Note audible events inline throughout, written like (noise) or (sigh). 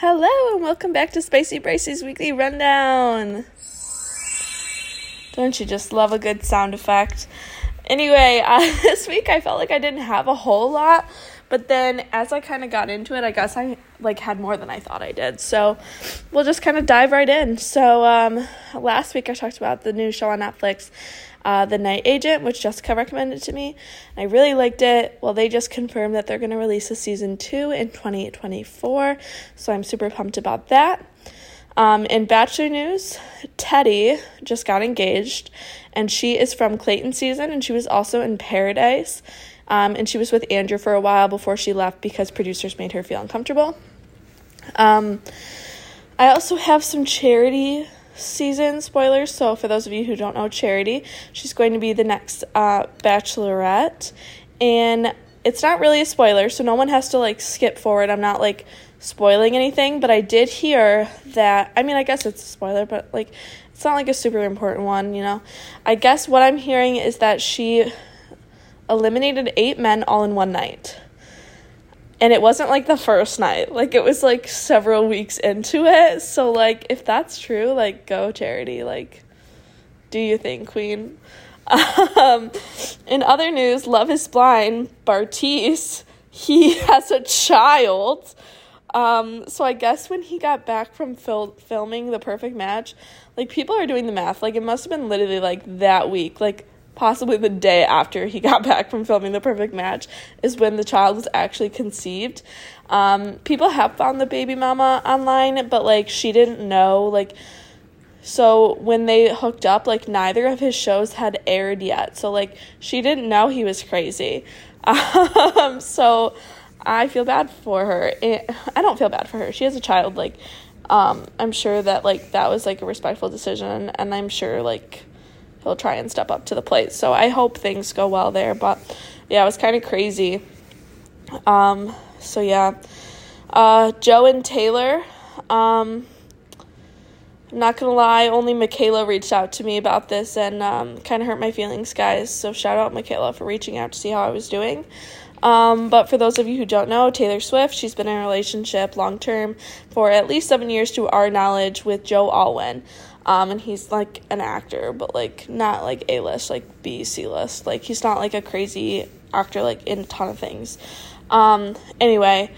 Hello and welcome back to Spicy Bryce's Weekly Rundown. Don't you just love a good sound effect? Anyway, (laughs) uh, this week I felt like I didn't have a whole lot, but then as I kind of got into it, I guess I like had more than I thought I did. So we'll just kind of dive right in. So um, last week I talked about the new show on Netflix, uh, The Night Agent, which Jessica recommended to me. I really liked it. Well, they just confirmed that they're going to release a season two in 2024. So I'm super pumped about that. Um, in Bachelor news, Teddi just got engaged, and she is from Clayton season, and she was also in Paradise. Um, and she was with Andrew for a while before she left because producers made her feel uncomfortable. Um, I also have some charity season spoilers. So, for those of you who don't know Charity, she's going to be the next uh, Bachelorette. And it's not really a spoiler, so no one has to like skip forward. I'm not like spoiling anything, but I did hear that. I mean, I guess it's a spoiler, but like it's not like a super important one, you know. I guess what I'm hearing is that she eliminated eight men all in one night. And it wasn't like the first night. Like it was like several weeks into it. So like if that's true, like go charity. Like do you think, Queen? (laughs) Um, in other news, Love is Blind, Bartise, he (laughs) has a child. Um, so I guess when he got back from fil- filming The Perfect Match, like people are doing the math. Like it must have been literally like that week. Like possibly the day after he (laughs) got back from filming The Perfect Match, is when the child was actually conceived. Um, people have found the baby mama online, but like she didn't know. Like, so when they hooked up, like neither of his shows had aired yet. So like she didn't know he was crazy. (laughs) Um, so I feel bad for her. It, I don't feel bad for her. She has a child. Like, um, I'm sure that like that was like a respectful decision, and I'm sure like he'll try and step up to the plate. So I hope things go well there. But yeah, it was kind of crazy. Um, so yeah, uh, Joe and Taylor. Um, I'm not gonna lie, only Michaela reached out to me about this and um, kind of hurt my feelings, guys. So shout out Michaela for reaching out to see how I was doing. Um, but for those of you who don't know, Taylor Swift, she's been in a relationship long term for at least seven years, to our knowledge, with Joe Alwyn. Um, and he's like an actor, but like not like A list, like B, C list. Like he's not like a crazy actor, like in a ton of things. Um, anyway,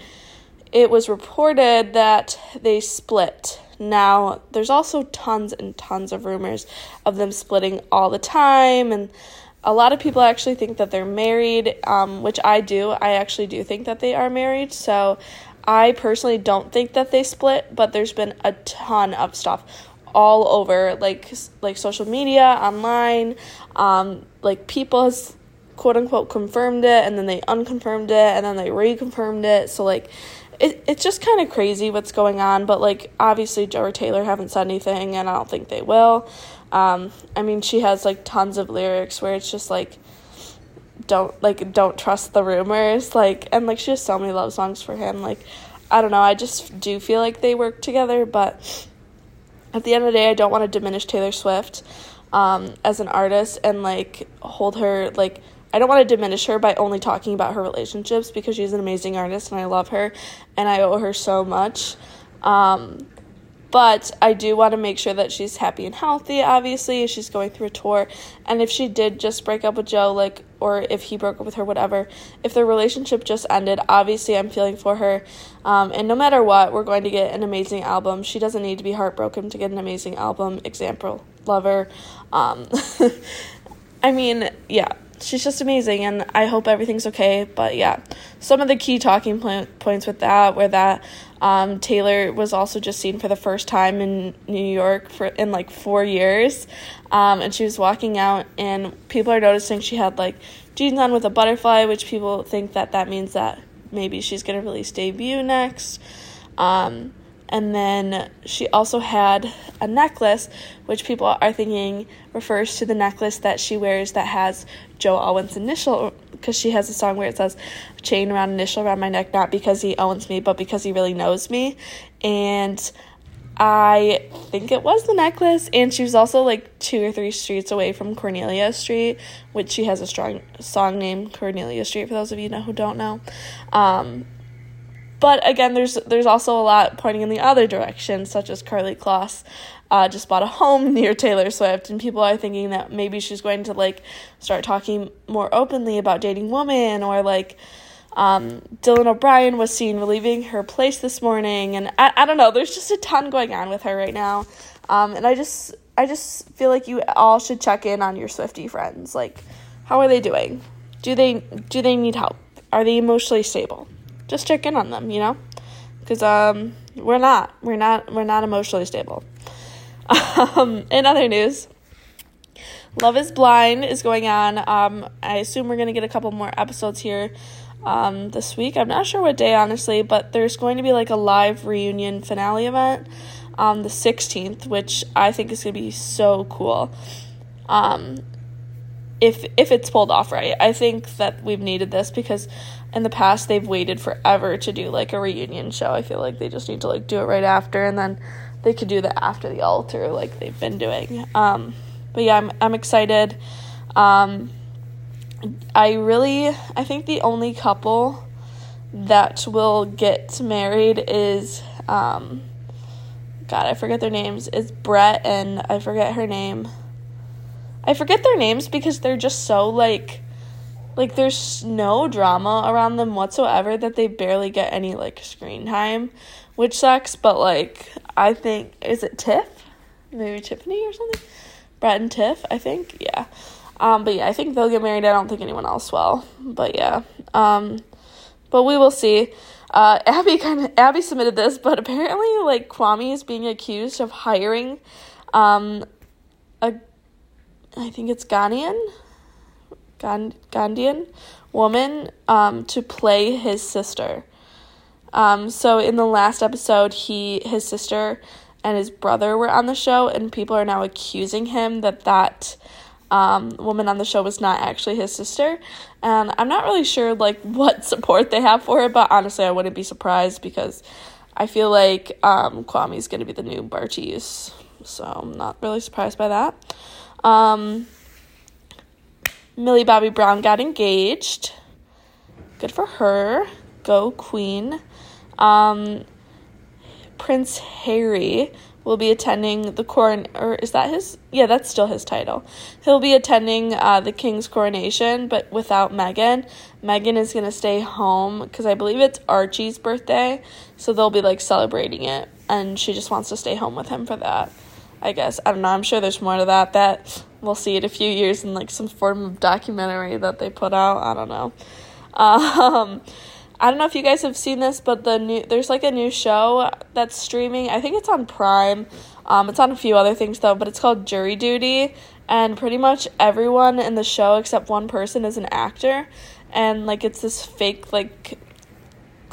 it was reported that they split. Now, there's also tons and tons of rumors of them splitting all the time, and a lot of people actually think that they're married, um, which I do. I actually do think that they are married. So I personally don't think that they split, but there's been a ton of stuff all over like like social media online. Um like people has quote unquote confirmed it and then they unconfirmed it and then they reconfirmed it. So like it, it's just kind of crazy what's going on but like obviously joe or taylor haven't said anything and i don't think they will. Um i mean she has like tons of lyrics where it's just like don't like don't trust the rumors like and like she has so many love songs for him like i don't know i just do feel like they work together but at the end of the day, I don't want to diminish Taylor Swift um, as an artist and like hold her like I don't want to diminish her by only talking about her relationships because she's an amazing artist and I love her and I owe her so much. Um, but I do want to make sure that she's happy and healthy, obviously, she's going through a tour. And if she did just break up with Joe, like, or if he broke up with her, whatever, if their relationship just ended, obviously I'm feeling for her. Um, and no matter what, we're going to get an amazing album. She doesn't need to be heartbroken to get an amazing album. Example, Lover. Um, (laughs) I mean, yeah, she's just amazing and I hope everything's okay. But yeah, some of the key talking points with that were that um, Taylor was also just seen for the first time in New York for in like four years, um, and she was walking out, and people are noticing she had like jeans on with a butterfly, which people think that that means that maybe she's gonna release debut next. Um, and then she also had a necklace, which people are thinking refers to the necklace that she wears that has Joe Alwyn's initial, because she has a song where it says, chain around initial around my neck, not because he owns me, but because he really knows me. And I think it was the necklace. And she was also like two or three streets away from Cornelia Street, which she has a strong song named Cornelia Street, for those of you know who don't know. Um, but again, there's there's also a lot pointing in the other direction, such as Karlie Kloss uh, just bought a home (laughs) near Taylor Swift, and people are thinking that maybe she's going to like start talking more openly about dating women, or like um, Dylan O'Brien was seen leaving her place this morning, and I, I don't know. There's just a ton going on with her right now, um, and I just I just feel like you all should check in on your Swifty friends. Like, how are they doing? Do they do they need help? Are they emotionally stable? Just check in on them, you know, because um, we're not we're not we're not emotionally stable. (laughs) Um, in other news, Love is Blind is going on. Um, I assume we're going to get a couple more episodes here um, this week. I'm not sure what day, honestly, but there's going to be like a live reunion finale event on the 16th, which I think is going to be so cool. Um, if if it's pulled off right, I think that we've needed this because in the past they've waited forever to do like a reunion show. I feel like they just need to like do it right after and then they could do that after the altar like they've been doing. Um, but yeah, I'm I'm excited. Um, I really I think the only couple that will get married is um, God, I forget their names. It's Brett and I forget her name. I forget their names because they're just so like like there's no drama around them whatsoever that they barely get any like screen time, which sucks, but like I think is it Tiff? Maybe Tiffany or something? Brett and Tiff, I think. Yeah. Um, but yeah, I think they'll get married. I don't think anyone else will. But yeah. Um, but we will see. Uh, (laughs) Abby kind of Abby submitted this, but apparently like Kwame is being accused of hiring um, a I think it's Ghanaian Ghanaian woman um, to play his sister. Um, so in the last episode, he his sister and his brother were on the show, and people are now accusing him that that um, woman on the show was not actually his sister. And I'm not really sure like (laughs) what support they have for it, but honestly, I wouldn't be surprised because I feel like um, Kwame's gonna be the new Bartise, so I'm not really surprised by that. Um, Millie Bobby Brown got engaged. Good for her. Go Queen. Um, Prince Harry will be attending the coron or is that his? Yeah that's still his title. He'll be attending uh, the king's coronation but without meghan. Meghan is going to stay home because i believe it's archie's birthday so they'll be like celebrating it and she just wants to stay home with him for that i guess. I don't know i'm sure there's more to that that we'll see it a few years in like some form of documentary that they put out i don't know. (laughs) Um I don't know if you guys have seen this, but the new there's like a new show that's streaming. I think it's on Prime. Um, it's on a few other things though, but it's called Jury Duty, and pretty much everyone in the show except one person is an actor, and like it's this fake like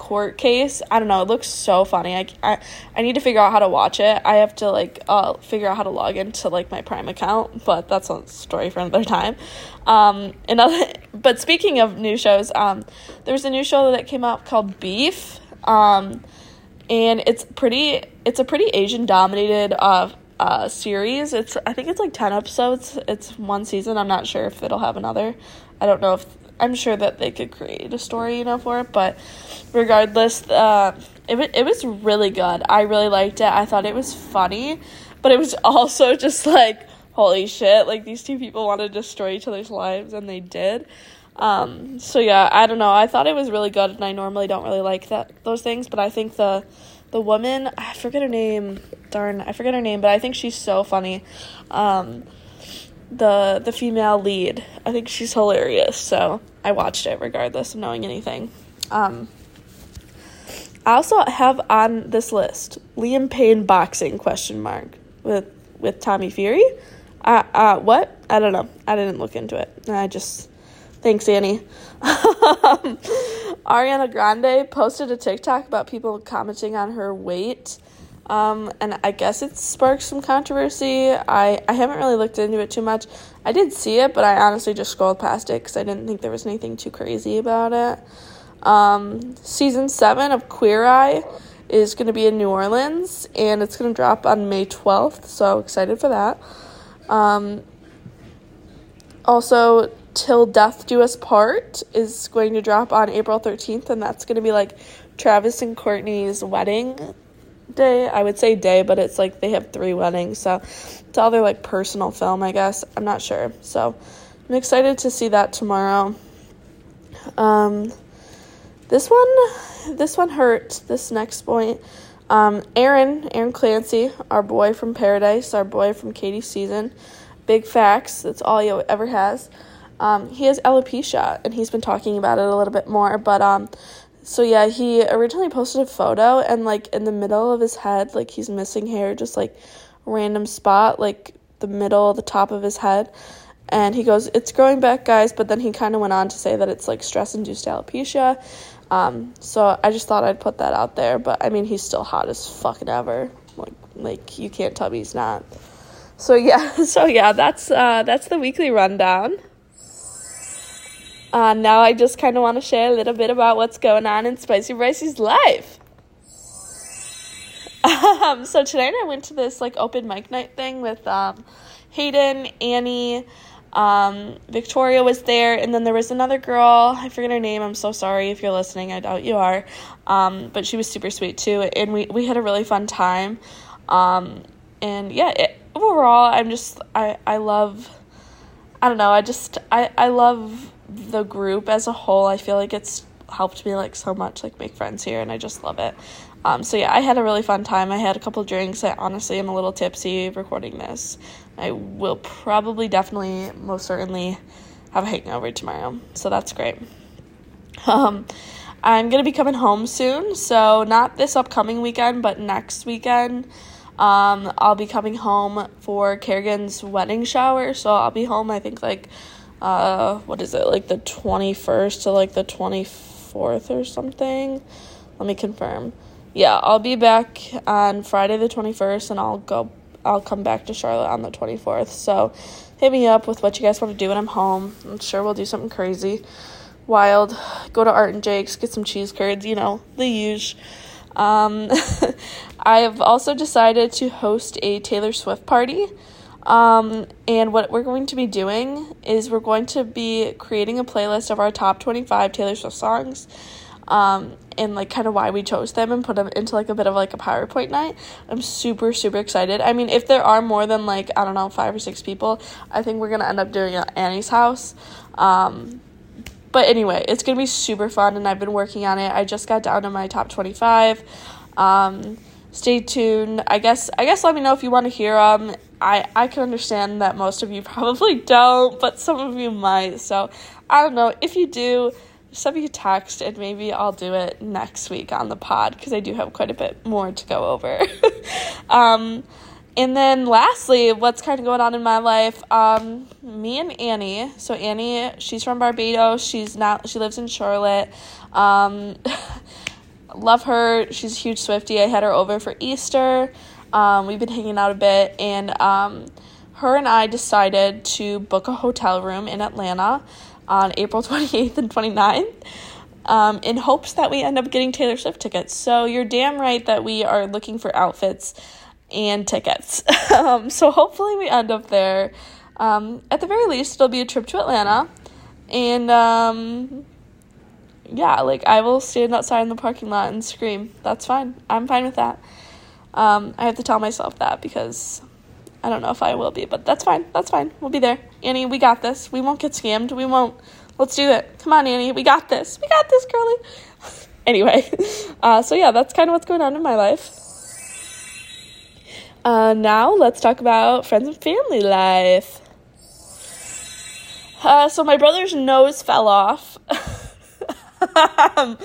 court case. I don't know. It looks so funny. I, I, I need to figure out how to watch it. I have to like uh figure out how to log into like my Prime account, but that's a story for another time. Um, another. (laughs) But speaking of new shows, um, there's a new show that came out called Beef. Um, and it's pretty. It's a pretty Asian dominated uh uh series. It's I think it's like ten episodes. It's one season. I'm not sure if it'll have another. I don't know if I'm sure that they could create a story, you know, for it. But regardless, uh, it it was really good. I really liked it. I thought it was funny, but it was (laughs) also just like holy shit! Like these two people want to destroy each other's lives, and they did. Um, so yeah, I don't know. I thought it was really good, and I normally don't really like that those things, but I think the the woman I forget her name. Darn, I forget her name, but I think she's so funny. Um, the the female lead. I think she's hilarious. So I watched it regardless of knowing anything. Um, I also have on this list Liam Payne boxing question mark with with Tommy Fury. Uh, uh, what? I don't know. I didn't look into it. I just thanks Annie. (laughs) Ariana Grande posted a TikTok about people commenting on her weight um, and I guess it sparked some controversy. I, I haven't really looked into it too much. I did see it, but I honestly just scrolled past it because I didn't think there was anything too crazy about it. Um, season 7 of Queer Eye is going to be in New Orleans, and it's going to drop on May 12th, so excited for that. Um, also, Till Death Do Us Part is going to drop on April 13th, and that's going to be like Travis and Kourtney's wedding day. I would say day, but it's like they have three weddings, so it's all their like personal film, I guess. I'm not sure. So I'm excited to see that tomorrow. Um, this one, this one hurt. This next point. Um, Aaron, Aaron Clancy, our boy from Paradise, our boy from Katie's season. Big facts. That's all he ever has. Um, he has alopecia, and he's been talking about it a little bit more. But um, so yeah, he originally posted a photo, and like in the middle of his head, like he's missing hair, just like random spot, like the middle, the top of his head. And he goes, "It's growing back, guys." But then he kind of went on to say that it's like stress-induced alopecia. Um, so I just thought I'd put that out there. But I mean, he's still hot as fucking ever. Like, like you can't tell me he's not. So yeah, (laughs) so yeah, that's uh, that's the weekly rundown. Uh, now I just kind of want to share a little bit about what's going on in Spicy Bryce's life. (laughs) Um, so tonight I went to this like open mic night thing with um, Hayden, Annie, um, Victoria was there, and then there was another girl. I forget her name. I'm so sorry if you're listening. I doubt you are. Um, but she was super sweet too, and we we had a really fun time. Um, and yeah, it, overall, I'm just I I love. I don't know. I just I I love the group as a whole, I feel like it's helped me like so much like make friends here and I just love it. Um, so yeah, I had a really fun time. I had a couple drinks. I honestly am a little tipsy recording this. I will probably definitely most certainly have a hangover tomorrow. So that's great. Um, I'm gonna be coming home soon, so not this upcoming weekend, but next weekend. Um, I'll be coming home for Kerrigan's wedding shower, so I'll be home I think like uh, what is it, like the 21st to like the 24th or something. Let me confirm. Yeah, I'll be back on Friday the 21st and I'll go, I'll come back to Charlotte on the 24th. So hit me up with what you guys want to do when I'm home. I'm sure we'll do something crazy, wild. Go to Art and Jake's, get some cheese curds, you know, the usual. Um, (laughs) I have also decided to host a Taylor Swift party. Um, and what we're going to be doing is we're going to be creating a playlist of our top 25 Taylor Swift songs. Um, and like kind of why we chose them and put them into like a bit of like a PowerPoint night. I'm super, super excited. I mean, if there are more than like, I don't know, five or six people, I think we're gonna end up doing it at Annie's house. Um, but anyway, it's gonna be super fun and I've been working on it. I just got down to my top 25. Um, stay tuned. I guess I guess let me know if you want to hear them. I I can understand that most of you (laughs) probably don't, but some of you might. So I don't know if you do. Send me a text and maybe I'll do it next week on the pod because I do have quite a bit more to go over. (laughs) um, and then lastly, what's kind of going on in my life? Um, me and Annie. So Annie, she's from Barbados. She's not. she lives in Charlotte. Um, (laughs) love her. She's a huge Swifty. I had her over for Easter. Um, we've been hanging out a bit, and um, her and I decided to book a hotel room in Atlanta on April (laughs) 28th and 29th. Um, in hopes that we end up getting Taylor Swift tickets. So you're damn right that we are looking for outfits and tickets. (laughs) um, so hopefully we end up there. Um, at the very least, it'll be a trip to Atlanta. And um, yeah, like I will stand outside in the parking lot and scream. That's fine. I'm fine with that. Um, I have to tell myself that because I don't know if I will be, but that's fine. That's fine. We'll be there. Annie, we got this. We won't get scammed. We won't. Let's do it. Come on, Annie. We got this. We got this, girlie. (laughs) anyway, (laughs) uh, so yeah, that's kind of what's going on in my life. Uh, now let's talk about friends and family life. Uh, so my brother's nose fell off. (laughs) um,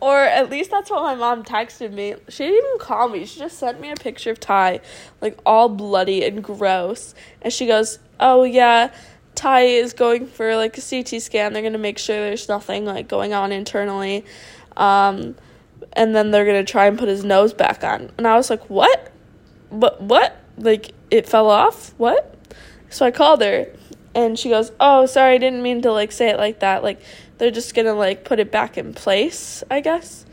or at least that's what my mom texted me. She didn't even call me. She just sent me a picture of Ty, like all bloody and gross. And she goes, "Oh yeah, Ty is going for like a CT scan. They're gonna make sure there's nothing like going on internally, um, and then they're gonna try and put his nose back on." And I was like, "What? But what? Like it fell off? What?" So I called her, and she goes, "Oh, sorry, I didn't mean to like say it like that. Like." They're just gonna like put it back in place, I guess.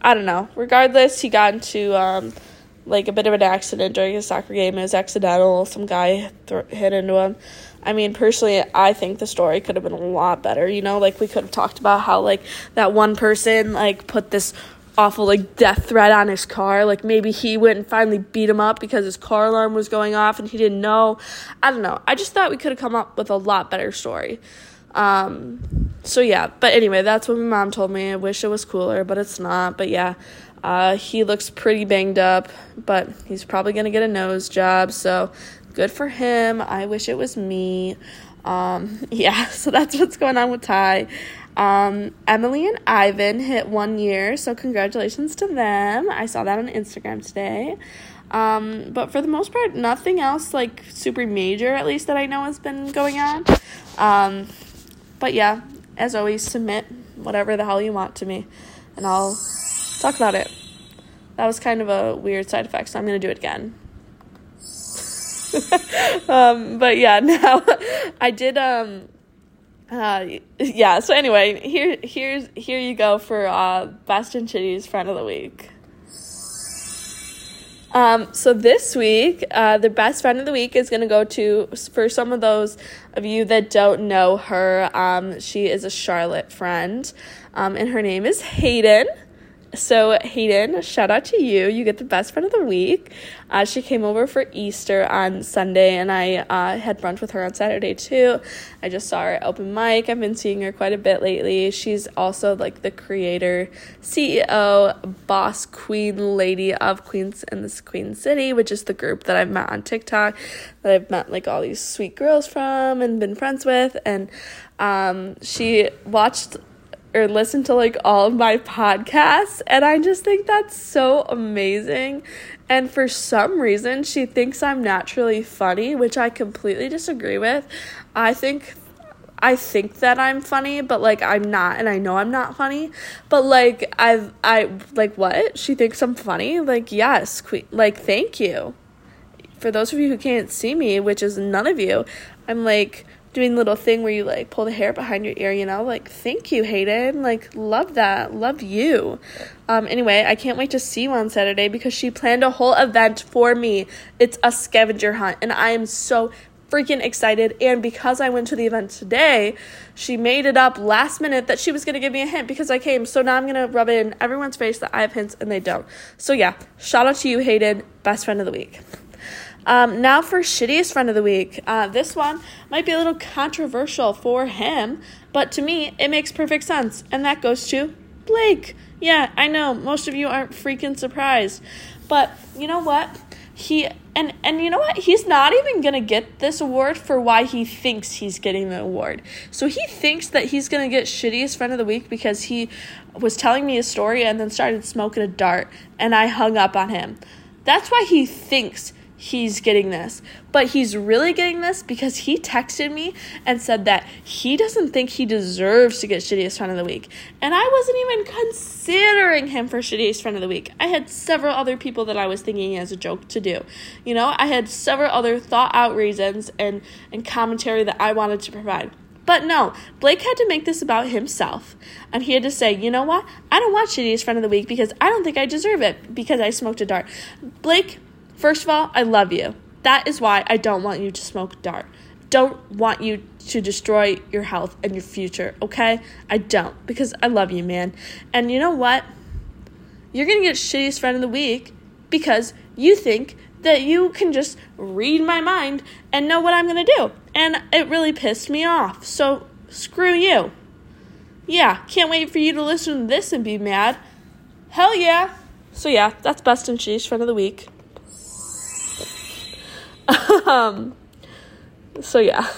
I don't know. Regardless, he got into um, like a bit of an accident during a soccer game. It was accidental. Some guy th- hit into him. I mean, personally, I think the story could have been a lot better. You know, like we could have talked about how like that one person like put this awful like death threat on his car. Like maybe he went and finally beat him up because his car alarm was going off and he didn't know. I don't know. I just thought we could have come up with a lot better story. Um, so yeah, but anyway, that's what my mom told me. I wish it was cooler, but it's not. But yeah, uh, he looks pretty banged up, but he's probably gonna get a nose job. So good for him. I wish it was me. Um, (laughs) yeah, (laughs) so that's what's going on with Ty. Um, Emily and Ivan hit one year, so congratulations to them. I saw that on Instagram today. Um, but for the most part, nothing else like super major, at least that I know has been going on. Um, but yeah, as always, submit whatever the hell you want to me, and I'll talk about it. That was kind of a weird side effect, so I'm gonna do it again. (laughs) um, but yeah, (laughs) now I did um uh, yeah. So anyway, here here's here you go for uh, best and shitty's friend of the week. Um, so this week, uh, the best friend of the week is gonna go to for some of those of you that don't know her. Um, she is a Charlotte friend, um, and her name is Hayden. So, Hayden, shout out to you. You get the best friend of the week. Uh, she came over for Easter on Sunday, and I uh, had brunch with her on Saturday too. I just saw her at open mic. I've been seeing her quite a bit lately. She's also like the creator, CEO, boss, queen, lady of Queens in this Queen City, which is the group that I've met on TikTok, that I've met like all these sweet girls from and been friends with. And um, she watched or listen to like all of my podcasts and I just think that's so amazing. And for some reason she thinks I'm naturally funny, which I completely disagree with. I think I think that I'm funny, but like I'm not and I know I'm not funny. But like I've I like what? She thinks I'm funny? Like yes, like thank you. For those of you who can't see me, which is none of you, I'm like doing little thing where you like pull the hair behind your ear, you know? Like, thank you, Hayden. Like, love that. Love you. Um, anyway, I can't wait to see you on Saturday because she planned a whole event for me. It's a scavenger hunt, and I am so freaking excited. And because I went to the event today, she made it up last minute that she was gonna give me a hint because I came. So now I'm gonna rub it in everyone's face that I have hints and they don't. So yeah, shout out to you, Hayden, best friend of the week. Um, now for shittiest friend of the week. Uh, this one might be a little controversial for him, but to me, it makes perfect sense. And that goes to Blake. Yeah, I know most of you aren't freaking surprised, but you know what? He and and you know what? He's not even gonna get this award for why he thinks he's getting the award. So he thinks that he's gonna get shittiest friend of the week because he was telling me a story and then started smoking a dart, and I hung up on him. That's why he thinks he's getting this. But he's really getting this because he texted me and said that he doesn't think he deserves to get shittiest friend of the week. And I wasn't even considering him for shittiest friend of the week. I had several other people that I was thinking as a joke to do. You know, I had several other thought out reasons and, and commentary that I wanted to provide. But no, Blake had to make this about himself. And he had to say, you know what? I don't want shittiest friend of the week because I don't think I deserve it because I smoked a dart. Blake, First of all, I love you. That is why I don't want you to smoke dart. Don't want you to destroy your health and your future, okay? I don't because I love you, man. And you know what? You're gonna get shittiest friend of the week because you think that you can just read my mind and know what I'm gonna do. And it really pissed me off. So screw you. Yeah, can't wait for you to listen to this and be mad. Hell yeah. So yeah, that's best and shittiest friend of the week um, so yeah.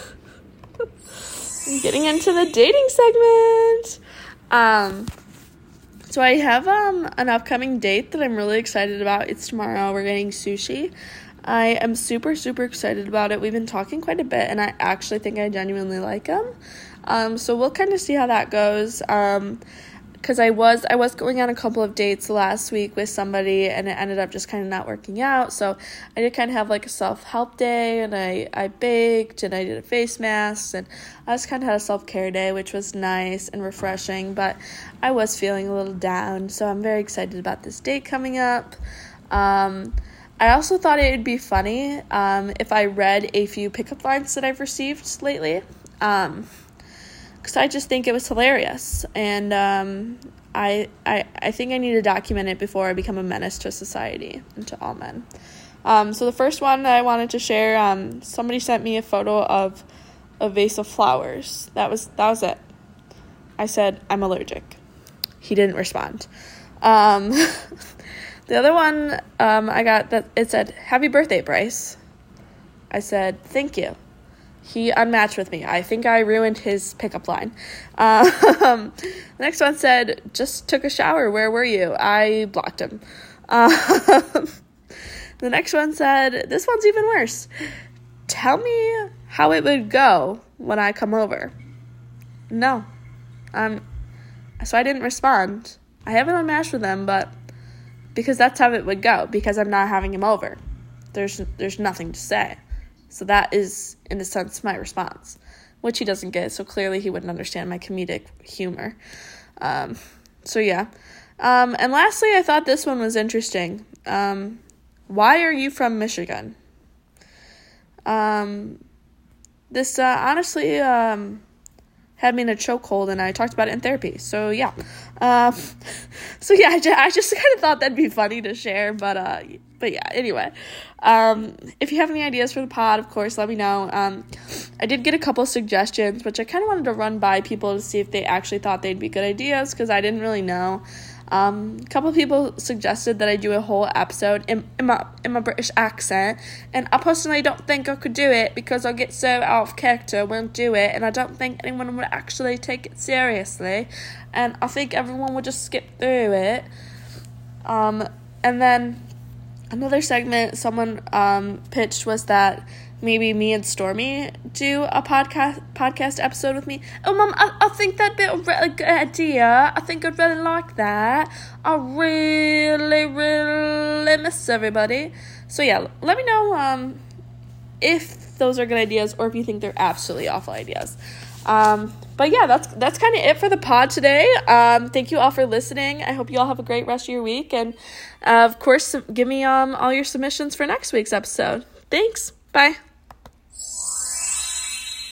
Getting into the dating segment. Um, so I have um an upcoming date that I'm really excited about. It's tomorrow. We're getting sushi. I am super super excited about it. We've been talking quite a bit, and I actually think I genuinely like him. Um, so we'll kind of see how that goes. Um, because I was I was going on a couple of dates last week with somebody and it ended up just kind of not working out. So I did kind of have like a self help day and I I baked and I did a face mask and I just kind of had a self care day, which was nice and refreshing. But I was feeling a little down, so I'm very excited about this date coming up. Um, I also thought it would be funny um, if I read a few pickup lines that I've received lately. Um, because I just think it was hilarious. And um, I, I, I think I need to document it before I become a menace to society and to all men. Um, so the first one that I wanted to share, um, somebody sent me a photo of a vase of flowers. That was that was it. I said I'm allergic. He didn't respond. Um, (laughs) the other one um, I got that it said Happy birthday, Bryce. I said thank you. He unmatched with me. I think I ruined his pickup line. Um, (laughs) the next one said just took a shower. Where were you? I blocked him. Um, (laughs) the next one said, This one's even worse. Tell me how it would go when I come over. No. Um, so I didn't respond. I haven't unmatched with him, but because that's how it would go, because I'm not having him over. There's there's nothing to say. So that is, in a sense, my response, which he doesn't get. So clearly, he wouldn't understand my comedic humor. Um, so yeah. Um, and lastly, I thought this one was interesting. Um, why are you from Michigan? Um, this uh, honestly um, had me in a chokehold, and I talked about it in therapy. So yeah, um, (laughs) so yeah, I just, I just (laughs) kind of thought that'd be funny to share, but uh, but yeah. Anyway, um, if you have any ideas for the pod, of course, let me know. Um, I did get a couple suggestions, which I kind of wanted to run by people to see if they actually thought they'd be good ideas because I didn't really know. Um, a couple people suggested that I do a whole episode in, in my in my British accent, and I personally don't think I could do it because I'll get so out of character, won't do it, and I don't think anyone would actually take it seriously, and I think everyone would just skip through it. Um, and then another segment someone um, pitched was that maybe me and Stormy do a podcast podcast episode with me. Oh, mom, I, I think that'd be a really good idea. I think I'd really like that. I really, really miss everybody. So yeah, let me know um, if those are good ideas or if you think they're absolutely awful ideas. Um, but yeah, that's that's kind of it for the pod today. Um, thank you all for listening. I hope you all have a great rest of your week, and uh, of course, give me um all your submissions for next week's episode. Thanks. Bye.